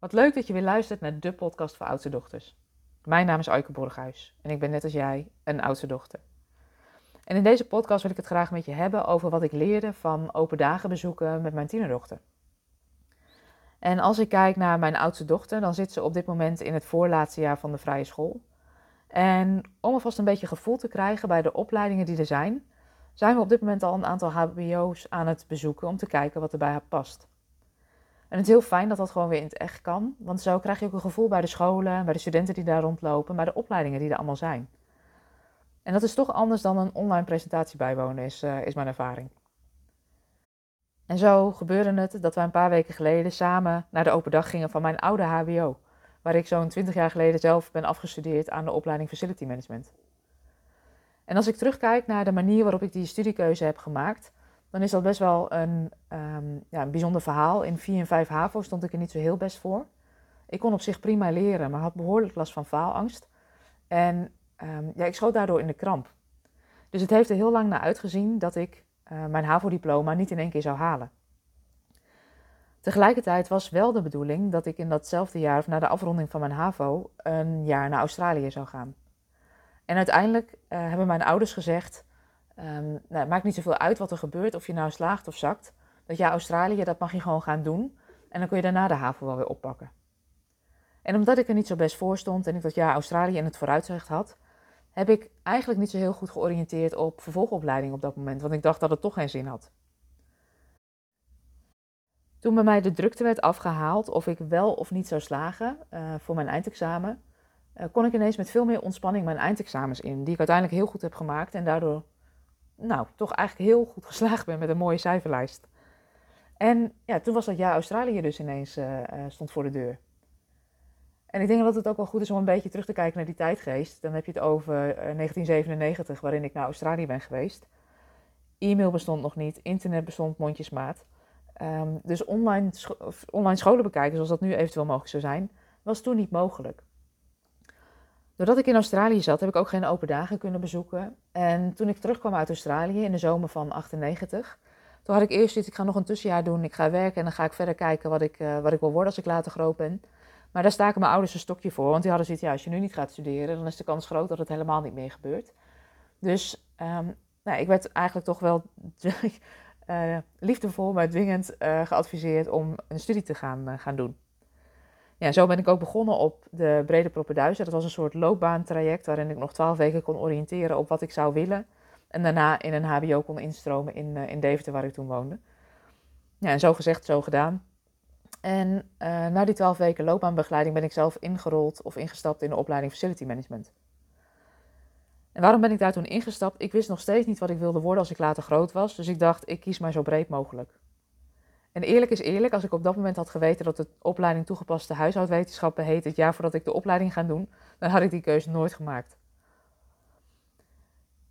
Wat leuk dat je weer luistert naar de podcast voor oudste dochters. Mijn naam is Aike Borghuis en ik ben net als jij een oudste dochter. En in deze podcast wil ik het graag met je hebben over wat ik leerde van open dagen bezoeken met mijn tienerdochter. En als ik kijk naar mijn oudste dochter, dan zit ze op dit moment in het voorlaatste jaar van de vrije school. En om alvast een beetje gevoel te krijgen bij de opleidingen die er zijn, zijn we op dit moment al een aantal HBO's aan het bezoeken om te kijken wat er bij haar past. En het is heel fijn dat dat gewoon weer in het echt kan. Want zo krijg je ook een gevoel bij de scholen, bij de studenten die daar rondlopen, bij de opleidingen die er allemaal zijn. En dat is toch anders dan een online presentatie bijwonen, is, uh, is mijn ervaring. En zo gebeurde het dat we een paar weken geleden samen naar de open dag gingen van mijn oude HBO. Waar ik zo'n 20 jaar geleden zelf ben afgestudeerd aan de opleiding Facility Management. En als ik terugkijk naar de manier waarop ik die studiekeuze heb gemaakt, dan is dat best wel een, um, ja, een bijzonder verhaal. In 4 en 5 HAVO stond ik er niet zo heel best voor. Ik kon op zich prima leren, maar had behoorlijk last van faalangst. En um, ja, ik schoot daardoor in de kramp. Dus het heeft er heel lang naar uitgezien dat ik uh, mijn HAVO-diploma niet in één keer zou halen. Tegelijkertijd was wel de bedoeling dat ik in datzelfde jaar, of na de afronding van mijn HAVO, een jaar naar Australië zou gaan. En uiteindelijk uh, hebben mijn ouders gezegd: Um, nou, het maakt niet zoveel uit wat er gebeurt, of je nou slaagt of zakt. Dat ja, Australië, dat mag je gewoon gaan doen. En dan kun je daarna de haven wel weer oppakken. En omdat ik er niet zo best voor stond en ik dat ja, Australië in het vooruitzicht had, heb ik eigenlijk niet zo heel goed georiënteerd op vervolgopleiding op dat moment, want ik dacht dat het toch geen zin had. Toen bij mij de drukte werd afgehaald of ik wel of niet zou slagen uh, voor mijn eindexamen, uh, kon ik ineens met veel meer ontspanning mijn eindexamens in, die ik uiteindelijk heel goed heb gemaakt en daardoor nou, toch eigenlijk heel goed geslaagd ben met een mooie cijferlijst. En ja, toen was dat jaar Australië dus ineens uh, stond voor de deur. En ik denk dat het ook wel goed is om een beetje terug te kijken naar die tijdgeest. Dan heb je het over 1997, eh, waarin ik naar Australië ben geweest. E-mail bestond nog niet, internet bestond mondjesmaat. Um, dus online, online scholen bekijken, zoals dat nu eventueel mogelijk zou zijn, was toen niet mogelijk. Doordat ik in Australië zat, heb ik ook geen open dagen kunnen bezoeken. En toen ik terugkwam uit Australië in de zomer van 98, toen had ik eerst zoiets, ik ga nog een tussenjaar doen, ik ga werken en dan ga ik verder kijken wat ik, uh, wat ik wil worden als ik later groot ben. Maar daar staken mijn ouders een stokje voor, want die hadden zoiets, ja, als je nu niet gaat studeren, dan is de kans groot dat het helemaal niet meer gebeurt. Dus um, nou, ik werd eigenlijk toch wel uh, liefdevol, maar dwingend uh, geadviseerd om een studie te gaan, gaan doen ja, zo ben ik ook begonnen op de Brede Proppenduizen. Dat was een soort loopbaantraject waarin ik nog twaalf weken kon oriënteren op wat ik zou willen. En daarna in een HBO kon instromen in, uh, in Deventer, waar ik toen woonde. Ja, en zo gezegd, zo gedaan. En uh, na die twaalf weken loopbaanbegeleiding ben ik zelf ingerold of ingestapt in de opleiding Facility Management. En waarom ben ik daar toen ingestapt? Ik wist nog steeds niet wat ik wilde worden als ik later groot was. Dus ik dacht, ik kies maar zo breed mogelijk. En eerlijk is eerlijk, als ik op dat moment had geweten dat de opleiding toegepaste huishoudwetenschappen heet het jaar voordat ik de opleiding ga doen, dan had ik die keuze nooit gemaakt.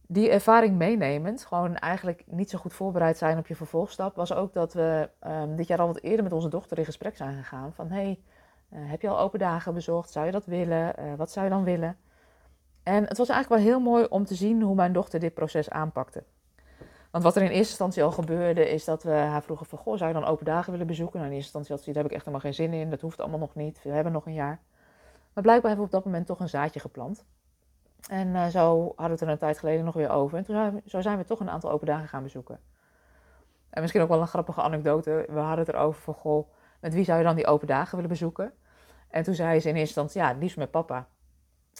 Die ervaring meenemend, gewoon eigenlijk niet zo goed voorbereid zijn op je vervolgstap, was ook dat we um, dit jaar al wat eerder met onze dochter in gesprek zijn gegaan. Van hey, uh, heb je al open dagen bezocht? Zou je dat willen? Uh, wat zou je dan willen? En het was eigenlijk wel heel mooi om te zien hoe mijn dochter dit proces aanpakte. Want wat er in eerste instantie al gebeurde, is dat we haar vroegen van... Goh, zou je dan open dagen willen bezoeken? Nou, in eerste instantie had ze daar heb ik echt helemaal geen zin in. Dat hoeft allemaal nog niet. We hebben nog een jaar. Maar blijkbaar hebben we op dat moment toch een zaadje geplant. En uh, zo hadden we het er een tijd geleden nog weer over. En toen zo zijn we toch een aantal open dagen gaan bezoeken. En misschien ook wel een grappige anekdote. We hadden het erover van, goh, met wie zou je dan die open dagen willen bezoeken? En toen zei ze in eerste instantie, ja, liefst met papa.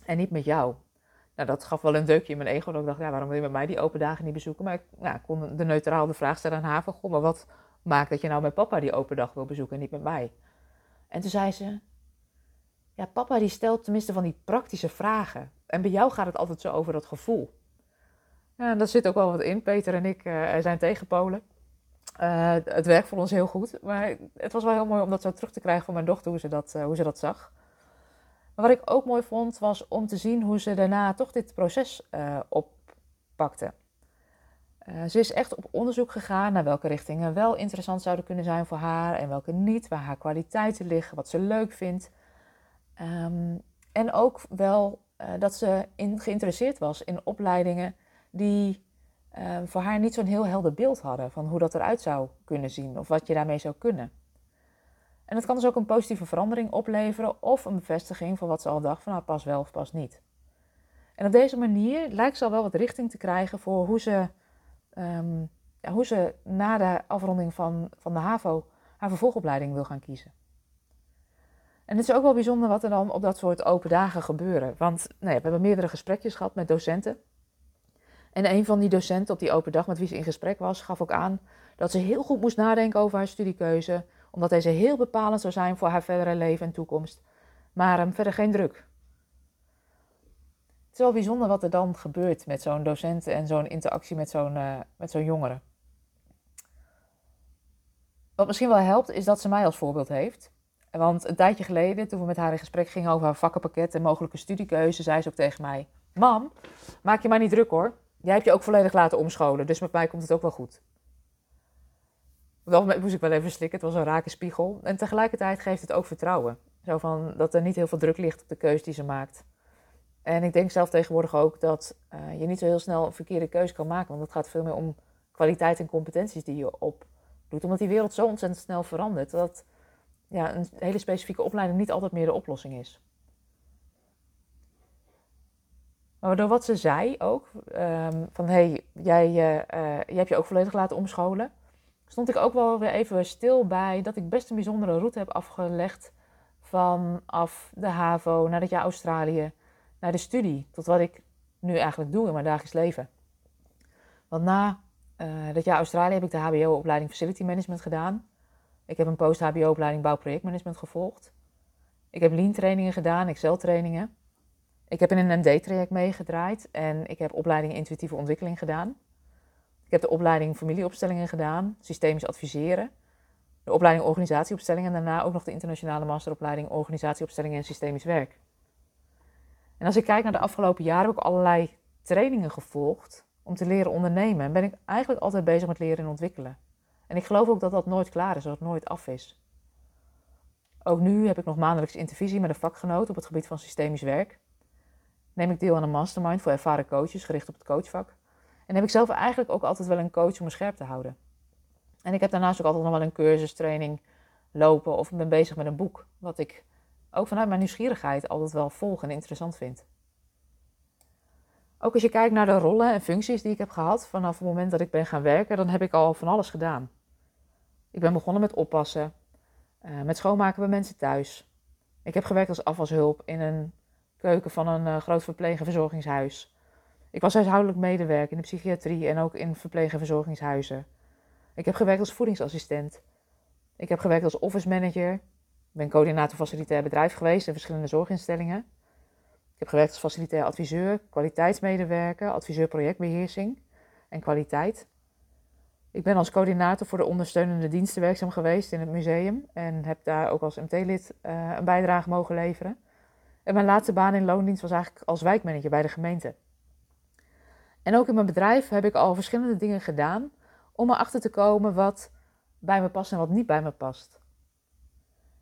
En niet met jou. Nou, dat gaf wel een deukje in mijn ego. Dat ik dacht, ja, waarom wil je met mij die open dagen niet bezoeken? Maar ik ja, kon de neutraal de vraag stellen aan haar van, goh, maar wat maakt dat je nou met papa die open dag wil bezoeken en niet met mij? En toen zei ze, ja, papa die stelt tenminste van die praktische vragen. En bij jou gaat het altijd zo over dat gevoel. Ja, en daar zit ook wel wat in. Peter en ik uh, zijn tegenpolen. Uh, het werkt voor ons heel goed. Maar het was wel heel mooi om dat zo terug te krijgen van mijn dochter, hoe ze dat, uh, hoe ze dat zag. Maar wat ik ook mooi vond, was om te zien hoe ze daarna toch dit proces uh, oppakte. Uh, ze is echt op onderzoek gegaan naar welke richtingen wel interessant zouden kunnen zijn voor haar en welke niet, waar haar kwaliteiten liggen, wat ze leuk vindt. Um, en ook wel uh, dat ze geïnteresseerd was in opleidingen die voor haar niet zo'n heel helder beeld hadden van hoe dat eruit zou kunnen zien of wat je daarmee zou kunnen. En dat kan dus ook een positieve verandering opleveren of een bevestiging van wat ze al dacht van nou pas wel of pas niet. En op deze manier lijkt ze al wel wat richting te krijgen voor hoe ze, ehm, ja, hoe ze na de afronding van, van de HAVO haar vervolgopleiding wil gaan kiezen. En het is ook wel bijzonder wat er dan op dat soort open dagen gebeuren. Want nou ja, we hebben meerdere gesprekjes gehad met docenten. En een van die docenten op die open dag met wie ze in gesprek was, gaf ook aan dat ze heel goed moest nadenken over haar studiekeuze, omdat deze heel bepalend zou zijn voor haar verdere leven en toekomst. Maar um, verder geen druk. Het is wel bijzonder wat er dan gebeurt met zo'n docent en zo'n interactie met zo'n uh, met zo'n jongere. Wat misschien wel helpt, is dat ze mij als voorbeeld heeft. Want een tijdje geleden, toen we met haar in gesprek gingen over haar vakkenpakket en mogelijke studiekeuze, zei ze ook tegen mij: Mam, maak je maar niet druk hoor. Jij hebt je ook volledig laten omscholen, dus met mij komt het ook wel goed. Wel moest ik wel even slikken, het was een rake spiegel. En tegelijkertijd geeft het ook vertrouwen. Zo van dat er niet heel veel druk ligt op de keuze die ze maakt. En ik denk zelf tegenwoordig ook dat uh, je niet zo heel snel een verkeerde keuze kan maken. Want het gaat veel meer om kwaliteit en competenties die je opdoet. Omdat die wereld zo ontzettend snel verandert. Dat ja, een hele specifieke opleiding niet altijd meer de oplossing is. Maar door wat ze zei ook, um, van hé, hey, jij, uh, jij hebt je ook volledig laten omscholen, stond ik ook wel weer even stil bij dat ik best een bijzondere route heb afgelegd vanaf de HAVO naar het jaar Australië, naar de studie, tot wat ik nu eigenlijk doe in mijn dagelijks leven. Want na uh, dat jaar Australië heb ik de HBO-opleiding Facility Management gedaan. Ik heb een post-HBO-opleiding Bouwprojectmanagement gevolgd. Ik heb lean-trainingen gedaan, Excel-trainingen. Ik heb in een MD-traject meegedraaid en ik heb opleiding intuïtieve ontwikkeling gedaan. Ik heb de opleiding familieopstellingen gedaan, systemisch adviseren. De opleiding organisatieopstellingen en daarna ook nog de internationale masteropleiding organisatieopstellingen en systemisch werk. En als ik kijk naar de afgelopen jaren heb ik allerlei trainingen gevolgd om te leren ondernemen. En ben ik eigenlijk altijd bezig met leren en ontwikkelen. En ik geloof ook dat dat nooit klaar is, dat het nooit af is. Ook nu heb ik nog maandelijks intervisie met een vakgenoot op het gebied van systemisch werk. Neem ik deel aan een mastermind voor ervaren coaches gericht op het coachvak. En heb ik zelf eigenlijk ook altijd wel een coach om me scherp te houden. En ik heb daarnaast ook altijd nog wel een cursus, training lopen of ben bezig met een boek. Wat ik ook vanuit mijn nieuwsgierigheid altijd wel volg en interessant vind. Ook als je kijkt naar de rollen en functies die ik heb gehad vanaf het moment dat ik ben gaan werken, dan heb ik al van alles gedaan. Ik ben begonnen met oppassen, uh, met schoonmaken bij mensen thuis. Ik heb gewerkt als afwashulp in een keuken van een uh, groot verpleeg- en verzorgingshuis. Ik was huishoudelijk medewerker in de psychiatrie en ook in verpleeg- en verzorgingshuizen. Ik heb gewerkt als voedingsassistent. Ik heb gewerkt als office manager. Ik ben coördinator facilitair bedrijf geweest in verschillende zorginstellingen. Ik heb gewerkt als facilitair adviseur, kwaliteitsmedewerker, adviseur projectbeheersing en kwaliteit. Ik ben als coördinator voor de ondersteunende diensten werkzaam geweest in het museum en heb daar ook als MT-lid uh, een bijdrage mogen leveren. En mijn laatste baan in loondienst was eigenlijk als wijkmanager bij de gemeente. En ook in mijn bedrijf heb ik al verschillende dingen gedaan om erachter te komen wat bij me past en wat niet bij me past.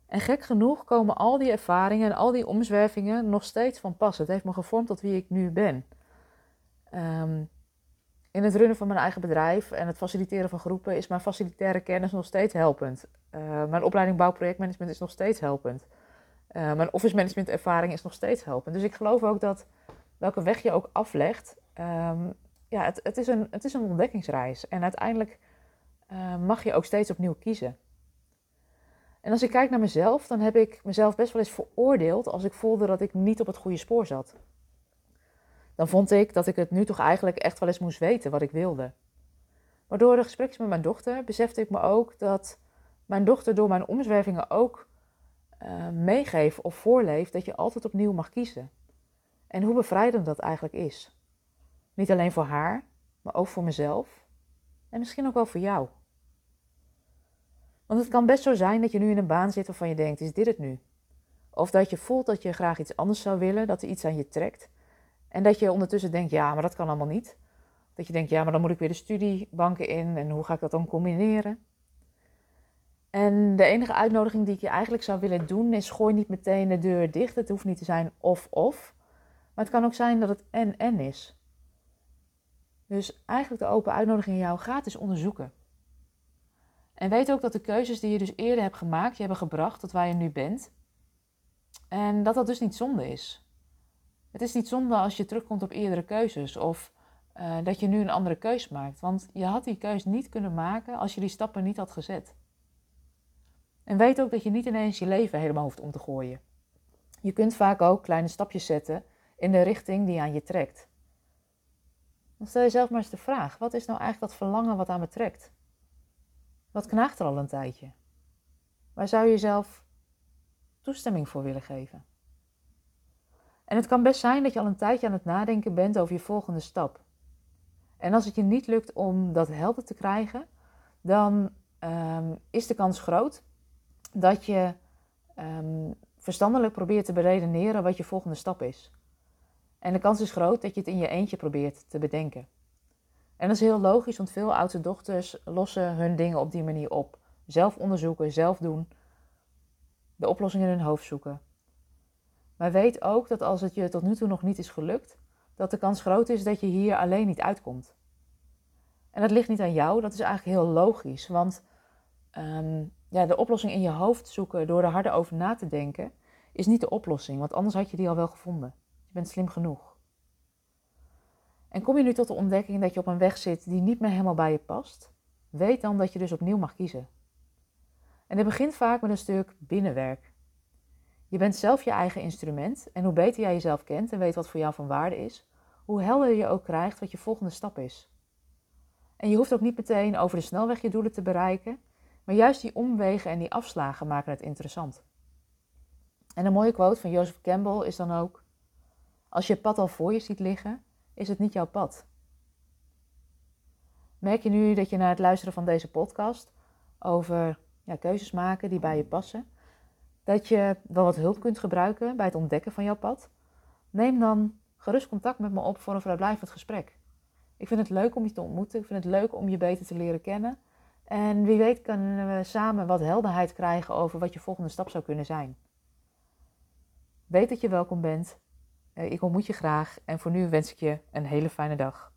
En gek genoeg komen al die ervaringen en al die omzwervingen nog steeds van pas. Het heeft me gevormd tot wie ik nu ben. Um, in het runnen van mijn eigen bedrijf en het faciliteren van groepen is mijn facilitaire kennis nog steeds helpend. Uh, mijn opleiding bouwprojectmanagement is nog steeds helpend. Uh, mijn office management ervaring is nog steeds helpend. Dus ik geloof ook dat welke weg je ook aflegt, um, ja, het, het, is een, het is een ontdekkingsreis. En uiteindelijk uh, mag je ook steeds opnieuw kiezen. En als ik kijk naar mezelf, dan heb ik mezelf best wel eens veroordeeld als ik voelde dat ik niet op het goede spoor zat dan vond ik dat ik het nu toch eigenlijk echt wel eens moest weten wat ik wilde. Maar door de gesprekken met mijn dochter besefte ik me ook dat mijn dochter door mijn omzwervingen ook uh, meegeeft of voorleeft dat je altijd opnieuw mag kiezen. En hoe bevrijdend dat eigenlijk is. Niet alleen voor haar, maar ook voor mezelf en misschien ook wel voor jou. Want het kan best zo zijn dat je nu in een baan zit waarvan je denkt: is dit het nu? Of dat je voelt dat je graag iets anders zou willen, dat er iets aan je trekt. En dat je ondertussen denkt, ja, maar dat kan allemaal niet. Dat je denkt, ja, maar dan moet ik weer de studiebanken in en hoe ga ik dat dan combineren? En de enige uitnodiging die ik je eigenlijk zou willen doen is: gooi niet meteen de deur dicht. Het hoeft niet te zijn of-of. Maar het kan ook zijn dat het en-en is. Dus eigenlijk de open uitnodiging in jou gaat eens onderzoeken. En weet ook dat de keuzes die je dus eerder hebt gemaakt, je hebben gebracht tot waar je nu bent. En dat dat dus niet zonde is. Het is niet zonde als je terugkomt op eerdere keuzes of uh, dat je nu een andere keus maakt. Want je had die keus niet kunnen maken als je die stappen niet had gezet. En weet ook dat je niet ineens je leven helemaal hoeft om te gooien. Je kunt vaak ook kleine stapjes zetten in de richting die aan je trekt. Dan stel jezelf maar eens de vraag: wat is nou eigenlijk dat verlangen wat aan me trekt? Wat knaagt er al een tijdje? Waar zou je jezelf toestemming voor willen geven? En het kan best zijn dat je al een tijdje aan het nadenken bent over je volgende stap. En als het je niet lukt om dat helder te krijgen, dan um, is de kans groot dat je um, verstandelijk probeert te beredeneren wat je volgende stap is. En de kans is groot dat je het in je eentje probeert te bedenken. En dat is heel logisch, want veel oudste dochters lossen hun dingen op die manier op. Zelf onderzoeken, zelf doen, de oplossing in hun hoofd zoeken. Maar weet ook dat als het je tot nu toe nog niet is gelukt, dat de kans groot is dat je hier alleen niet uitkomt. En dat ligt niet aan jou, dat is eigenlijk heel logisch. Want um, ja, de oplossing in je hoofd zoeken door er harder over na te denken, is niet de oplossing, want anders had je die al wel gevonden. Je bent slim genoeg. En kom je nu tot de ontdekking dat je op een weg zit die niet meer helemaal bij je past, weet dan dat je dus opnieuw mag kiezen. En dat begint vaak met een stuk binnenwerk. Je bent zelf je eigen instrument en hoe beter jij jezelf kent en weet wat voor jou van waarde is, hoe helder je ook krijgt wat je volgende stap is. En je hoeft ook niet meteen over de snelweg je doelen te bereiken, maar juist die omwegen en die afslagen maken het interessant. En een mooie quote van Joseph Campbell is dan ook: Als je pad al voor je ziet liggen, is het niet jouw pad. Merk je nu dat je na het luisteren van deze podcast over ja, keuzes maken die bij je passen, dat je wel wat hulp kunt gebruiken bij het ontdekken van jouw pad? Neem dan gerust contact met me op voor een vrijblijvend gesprek. Ik vind het leuk om je te ontmoeten. Ik vind het leuk om je beter te leren kennen. En wie weet kunnen we samen wat helderheid krijgen over wat je volgende stap zou kunnen zijn. Weet dat je welkom bent. Eh, ik ontmoet je graag en voor nu wens ik je een hele fijne dag.